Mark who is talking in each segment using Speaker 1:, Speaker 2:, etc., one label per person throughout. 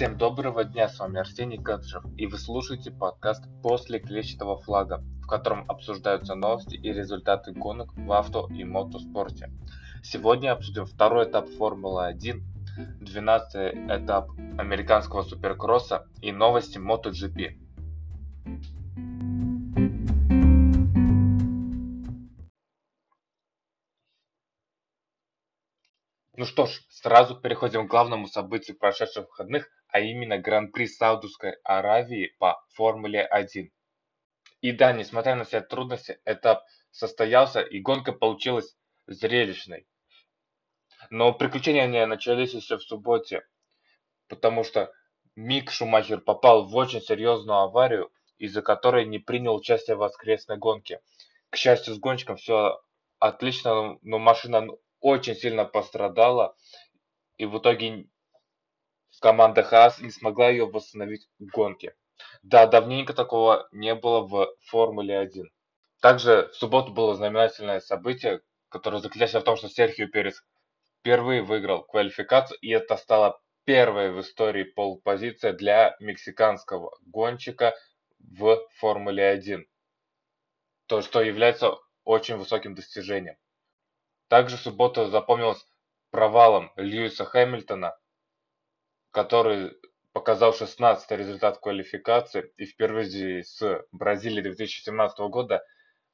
Speaker 1: Всем доброго дня, с вами Арсений Кадышев, и вы слушаете подкаст «После клетчатого флага», в котором обсуждаются новости и результаты гонок в авто и мотоспорте. Сегодня обсудим второй этап Формулы-1, 12 этап американского суперкросса и новости MotoGP. Ну что ж, сразу переходим к главному событию прошедших выходных, а именно Гран-при Саудовской Аравии по Формуле 1. И да, несмотря на все трудности, этап состоялся и гонка получилась зрелищной. Но приключения не начались еще в субботе, потому что Мик Шумахер попал в очень серьезную аварию, из-за которой не принял участие в воскресной гонке. К счастью, с гонщиком все отлично, но машина очень сильно пострадала, и в итоге команда Хаас не смогла ее восстановить в гонке. Да, давненько такого не было в Формуле 1. Также в субботу было знаменательное событие, которое заключалось в том, что Серхио Перес впервые выиграл квалификацию, и это стало первой в истории полпозиция для мексиканского гонщика в Формуле 1. То, что является очень высоким достижением. Также суббота запомнилась провалом Льюиса Хэмилтона, который показал 16 результат квалификации и впервые с Бразилии 2017 года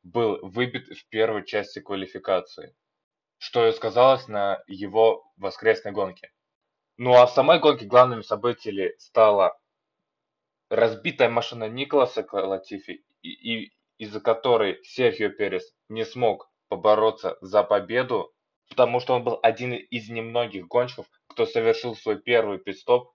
Speaker 1: был выбит в первой части квалификации, что и сказалось на его воскресной гонке. Ну а в самой гонке главными событиями стала разбитая машина Николаса Латифи, и, и из-за которой Серхио Перес не смог побороться за победу, потому что он был один из немногих гонщиков, кто совершил свой первый пидстоп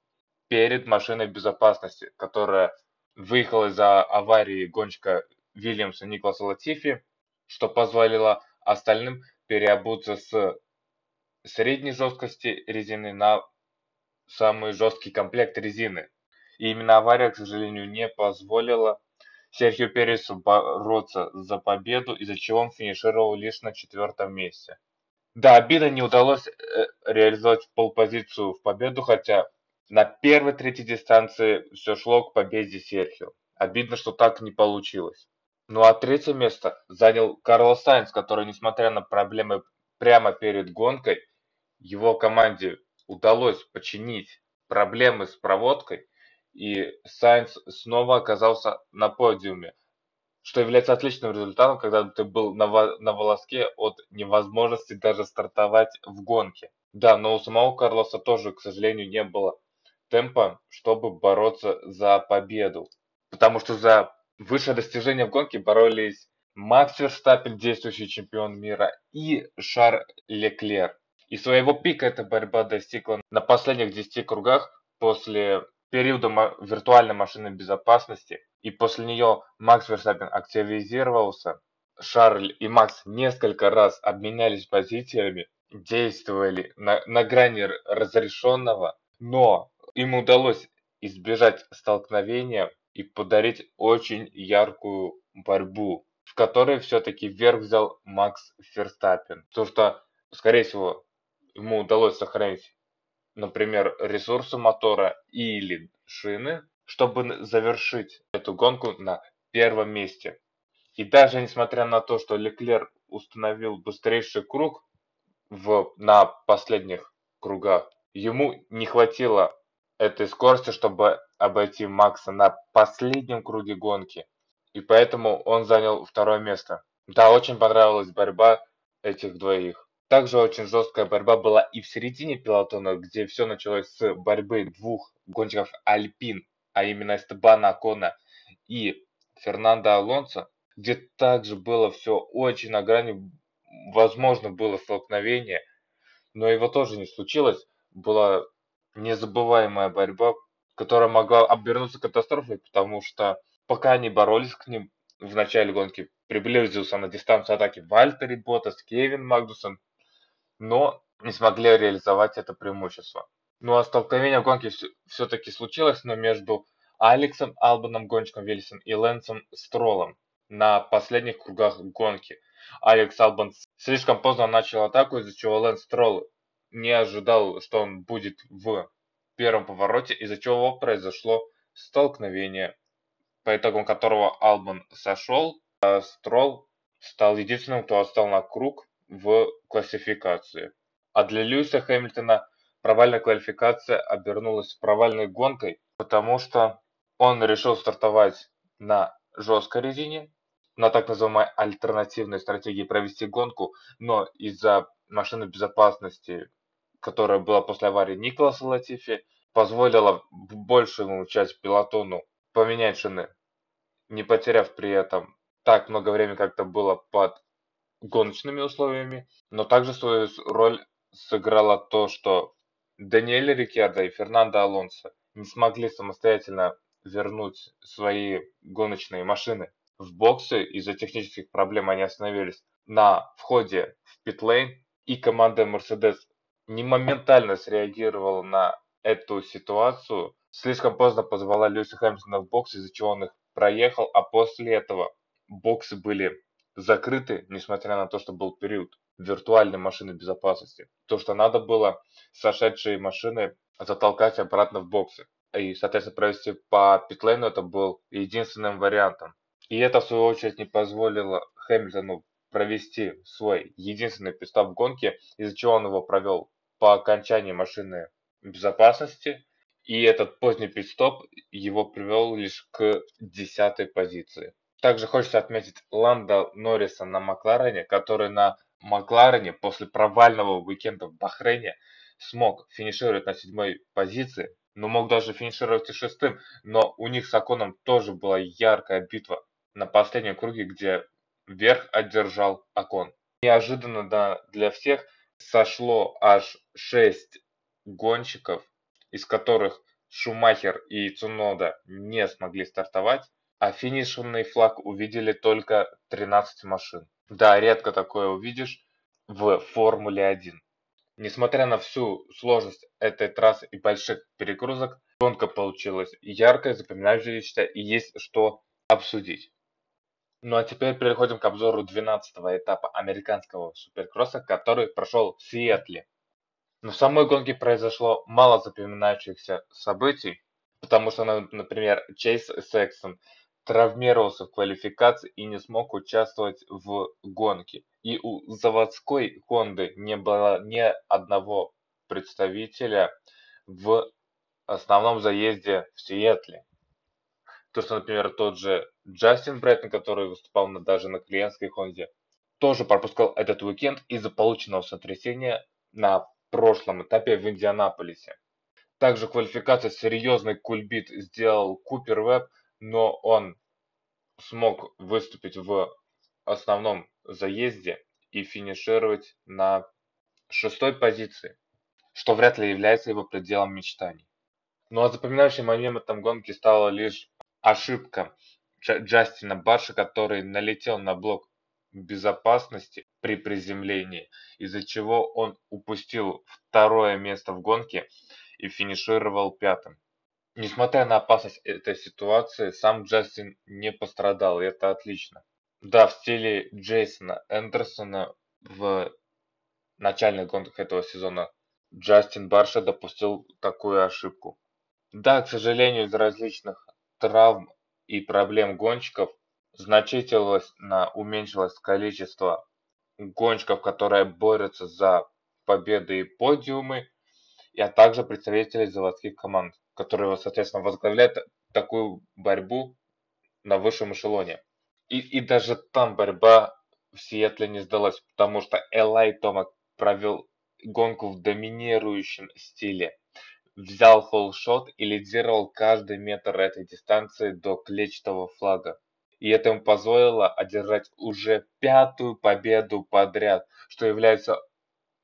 Speaker 1: перед машиной безопасности, которая выехала из-за аварии гонщика Вильямса Николаса Латифи, что позволило остальным переобуться с средней жесткости резины на самый жесткий комплект резины. И именно авария, к сожалению, не позволила Серхио Пересу бороться за победу, из-за чего он финишировал лишь на четвертом месте. Да, обидно не удалось э, реализовать полпозицию в победу, хотя на первой третьей дистанции все шло к победе Серхио. Обидно, что так не получилось. Ну а третье место занял Карлос Сайнс, который, несмотря на проблемы прямо перед гонкой, его команде удалось починить проблемы с проводкой и Сайнс снова оказался на подиуме, что является отличным результатом, когда ты был на, на волоске от невозможности даже стартовать в гонке. Да, но у самого Карлоса тоже, к сожалению, не было темпа, чтобы бороться за победу. Потому что за высшее достижение в гонке боролись Макс Верстаппен, действующий чемпион мира, и Шар Леклер. И своего пика эта борьба достигла на последних 10 кругах после периода виртуальной машины безопасности, и после нее Макс Верстаппин активизировался, Шарль и Макс несколько раз обменялись позициями, действовали на, на грани разрешенного, но им удалось избежать столкновения и подарить очень яркую борьбу, в которой все-таки вверх взял Макс Ферстаппин. Потому что, скорее всего, ему удалось сохранить например, ресурсы мотора или шины, чтобы завершить эту гонку на первом месте. И даже несмотря на то, что Леклер установил быстрейший круг в, на последних кругах, ему не хватило этой скорости, чтобы обойти Макса на последнем круге гонки. И поэтому он занял второе место. Да, очень понравилась борьба этих двоих. Также очень жесткая борьба была и в середине пилотона, где все началось с борьбы двух гонщиков Альпин, а именно Эстебана Акона и Фернандо Алонсо, где также было все очень на грани, возможно было столкновение, но его тоже не случилось. Была незабываемая борьба, которая могла обернуться катастрофой, потому что пока они боролись к ним в начале гонки, приблизился на дистанцию атаки Вальтери Ботас, Кевин Магнусон, но не смогли реализовать это преимущество. Ну а столкновение в гонке все-таки случилось, но между Алексом Албаном, гонщиком Вильсон, и Лэнсом Стролом на последних кругах гонки. Алекс Албан слишком поздно начал атаку, из-за чего Лэнс Стролл не ожидал, что он будет в первом повороте, из-за чего произошло столкновение, по итогам которого Албан сошел, а Строл стал единственным, кто остал на круг в классификации. А для Льюиса Хэмилтона провальная квалификация обернулась провальной гонкой, потому что он решил стартовать на жесткой резине, на так называемой альтернативной стратегии провести гонку, но из-за машины безопасности, которая была после аварии Николаса Латифи, позволила большему часть пилотону поменять шины, не потеряв при этом так много времени, как это было под гоночными условиями, но также свою роль сыграло то, что Даниэль Рикьярдо и Фернандо Алонсо не смогли самостоятельно вернуть свои гоночные машины в боксы. Из-за технических проблем они остановились на входе в питлейн, и команда Mercedes не моментально среагировала на эту ситуацию. Слишком поздно позвала Льюиса Хэмилтона в бокс, из-за чего он их проехал, а после этого боксы были закрыты, несмотря на то, что был период виртуальной машины безопасности. То, что надо было сошедшие машины затолкать обратно в боксы. И, соответственно, провести по питлейну это был единственным вариантом. И это, в свою очередь, не позволило Хэмилтону провести свой единственный пидстоп в гонке, из-за чего он его провел по окончании машины безопасности. И этот поздний пидстоп его привел лишь к десятой позиции. Также хочется отметить Ланда Норриса на Макларене, который на Макларене после провального уикенда в Бахрейне смог финишировать на седьмой позиции, но мог даже финишировать и шестым, но у них с Аконом тоже была яркая битва на последнем круге, где верх одержал Акон. Неожиданно да, для всех сошло аж шесть гонщиков, из которых Шумахер и Цунода не смогли стартовать, а финишный флаг увидели только 13 машин. Да, редко такое увидишь в Формуле 1. Несмотря на всю сложность этой трассы и больших перегрузок, гонка получилась яркая, запоминающаяся и есть что обсудить. Ну а теперь переходим к обзору 12 этапа американского суперкросса, который прошел в Сиэтле. Но в самой гонке произошло мало запоминающихся событий, потому что, например, Чейз Сексон травмировался в квалификации и не смог участвовать в гонке. И у заводской Хонды не было ни одного представителя в основном заезде в Сиэтле. То, что, например, тот же Джастин Бреттон, который выступал на, даже на клиентской Хонде, тоже пропускал этот уикенд из-за полученного сотрясения на прошлом этапе в Индианаполисе. Также квалификация серьезный кульбит сделал Купер Веб, но он смог выступить в основном заезде и финишировать на шестой позиции, что вряд ли является его пределом мечтаний. Ну а запоминающим моментом гонки стала лишь ошибка Джастина Барша, который налетел на блок безопасности при приземлении, из-за чего он упустил второе место в гонке и финишировал пятым. Несмотря на опасность этой ситуации, сам Джастин не пострадал, и это отлично. Да, в стиле Джейсона Эндерсона в начальных гонках этого сезона Джастин Барша допустил такую ошибку. Да, к сожалению, из различных травм и проблем гонщиков значительно уменьшилось количество гонщиков, которые борются за победы и подиумы, а также представителей заводских команд который, соответственно, возглавляет такую борьбу на высшем эшелоне. И, и даже там борьба в Сиэтле не сдалась, потому что Элай Томак провел гонку в доминирующем стиле. Взял холлшот и лидировал каждый метр этой дистанции до клетчатого флага. И это ему позволило одержать уже пятую победу подряд, что является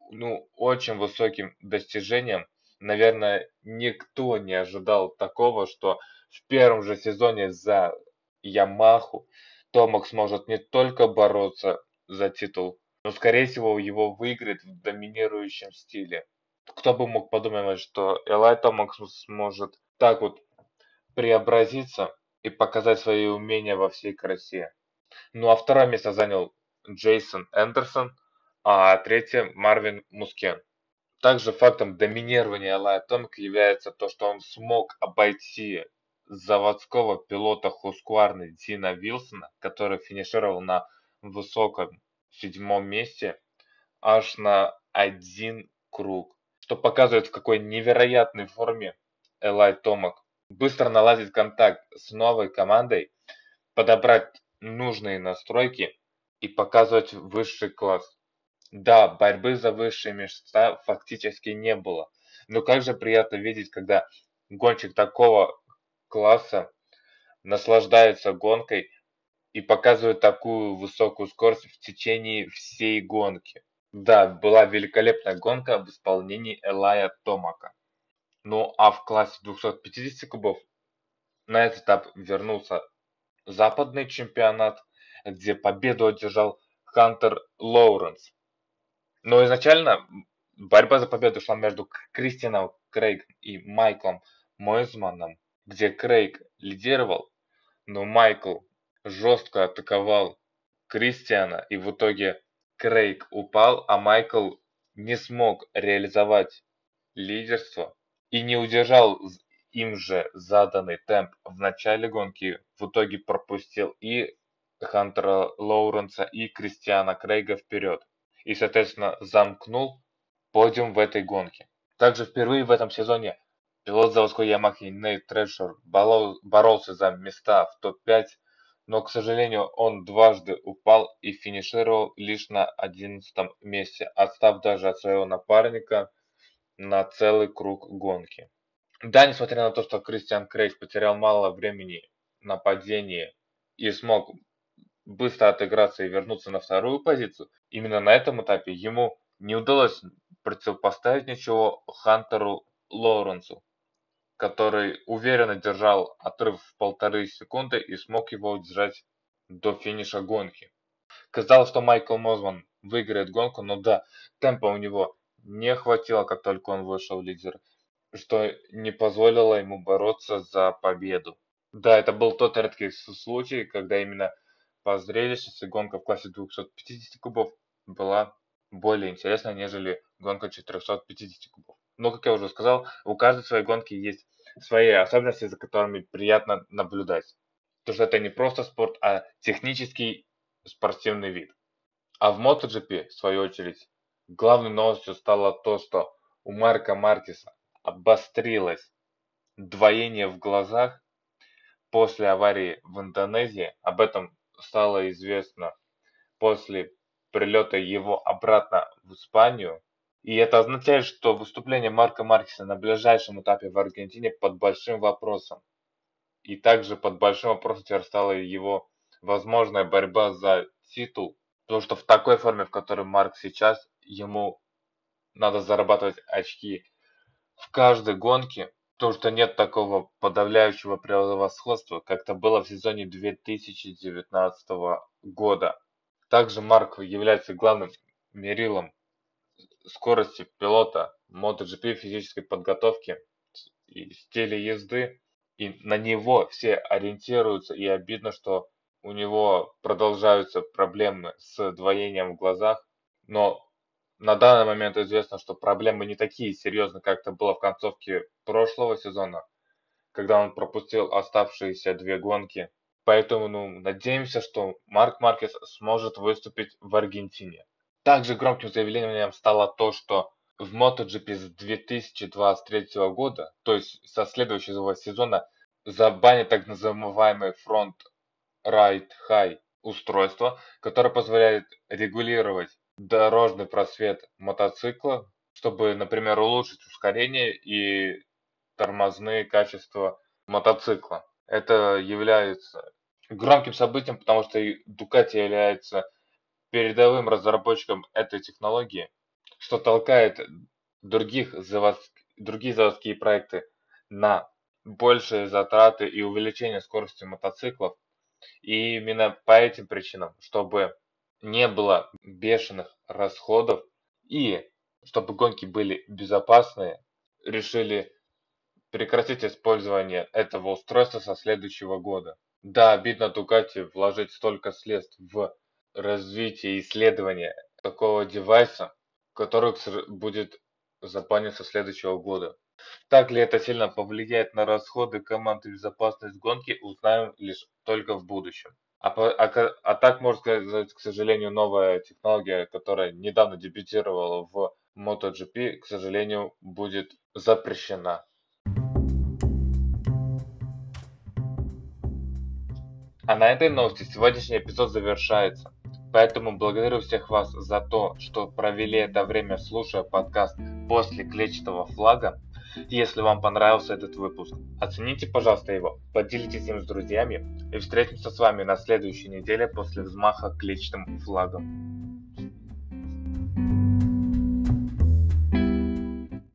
Speaker 1: ну, очень высоким достижением наверное, никто не ожидал такого, что в первом же сезоне за Ямаху Томак сможет не только бороться за титул, но, скорее всего, его выиграет в доминирующем стиле. Кто бы мог подумать, что Элай Томак сможет так вот преобразиться и показать свои умения во всей красе. Ну а второе место занял Джейсон Эндерсон, а третье Марвин Мускен. Также фактом доминирования Элая Томика является то, что он смог обойти заводского пилота Хускварны Дина Вилсона, который финишировал на высоком седьмом месте аж на один круг, что показывает, в какой невероятной форме Элай Томак. Быстро наладить контакт с новой командой, подобрать нужные настройки и показывать высший класс. Да, борьбы за высшие места фактически не было. Но как же приятно видеть, когда гонщик такого класса наслаждается гонкой и показывает такую высокую скорость в течение всей гонки. Да, была великолепная гонка в исполнении Элая Томака. Ну а в классе 250 кубов на этот этап вернулся западный чемпионат, где победу одержал Хантер Лоуренс. Но изначально борьба за победу шла между Кристианом Крейгом и Майклом Мойзманом, где Крейг лидировал, но Майкл жестко атаковал Кристиана, и в итоге Крейг упал, а Майкл не смог реализовать лидерство и не удержал им же заданный темп в начале гонки, в итоге пропустил и Хантера Лоуренса, и Кристиана Крейга вперед и, соответственно, замкнул подиум в этой гонке. Также впервые в этом сезоне пилот заводской Ямахи Нейт Трэшер боролся за места в топ-5, но, к сожалению, он дважды упал и финишировал лишь на 11 месте, отстав даже от своего напарника на целый круг гонки. Да, несмотря на то, что Кристиан Крейг потерял мало времени на падение и смог быстро отыграться и вернуться на вторую позицию, именно на этом этапе ему не удалось противопоставить ничего Хантеру Лоуренсу, который уверенно держал отрыв в полторы секунды и смог его удержать до финиша гонки. Казалось, что Майкл Мозман выиграет гонку, но да, темпа у него не хватило, как только он вышел лидер, что не позволило ему бороться за победу. Да, это был тот редкий случай, когда именно по зрелищности гонка в классе 250 кубов была более интересная, нежели гонка 450 кубов. Но, как я уже сказал, у каждой своей гонки есть свои особенности, за которыми приятно наблюдать. Потому что это не просто спорт, а технический спортивный вид. А в MotoGP, в свою очередь, главной новостью стало то, что у Марка Маркеса обострилось двоение в глазах после аварии в Индонезии. Об этом стало известно после прилета его обратно в Испанию. И это означает, что выступление Марка Маркеса на ближайшем этапе в Аргентине под большим вопросом. И также под большим вопросом теперь стала его возможная борьба за титул. Потому что в такой форме, в которой Марк сейчас, ему надо зарабатывать очки в каждой гонке, то, что нет такого подавляющего превосходства, как это было в сезоне 2019 года. Также Марк является главным мерилом скорости пилота MotoGP физической подготовки и стиля езды. И на него все ориентируются, и обидно, что у него продолжаются проблемы с двоением в глазах. Но на данный момент известно, что проблемы не такие серьезные, как это было в концовке прошлого сезона, когда он пропустил оставшиеся две гонки. Поэтому ну, надеемся, что Марк Маркес сможет выступить в Аргентине. Также громким заявлением стало то, что в MotoGP с 2023 года, то есть со следующего сезона, забанят так называемый Front Right High устройство, которое позволяет регулировать дорожный просвет мотоцикла, чтобы, например, улучшить ускорение и тормозные качества мотоцикла. Это является громким событием, потому что Ducati является передовым разработчиком этой технологии, что толкает других завод... другие заводские проекты на большие затраты и увеличение скорости мотоциклов. И именно по этим причинам, чтобы не было бешеных расходов и чтобы гонки были безопасные, решили прекратить использование этого устройства со следующего года. Да, обидно Дуcati вложить столько средств в развитие и исследование такого девайса, который будет запанит со следующего года. Так ли это сильно повлияет на расходы команд и безопасность гонки, узнаем лишь только в будущем. А, а, а так, можно сказать, к сожалению, новая технология, которая недавно дебютировала в MotoGP, к сожалению, будет запрещена. А на этой новости сегодняшний эпизод завершается. Поэтому благодарю всех вас за то, что провели это время слушая подкаст после клетчатого флага. Если вам понравился этот выпуск, оцените, пожалуйста, его, поделитесь им с друзьями и встретимся с вами на следующей неделе после взмаха клетчатым флагом.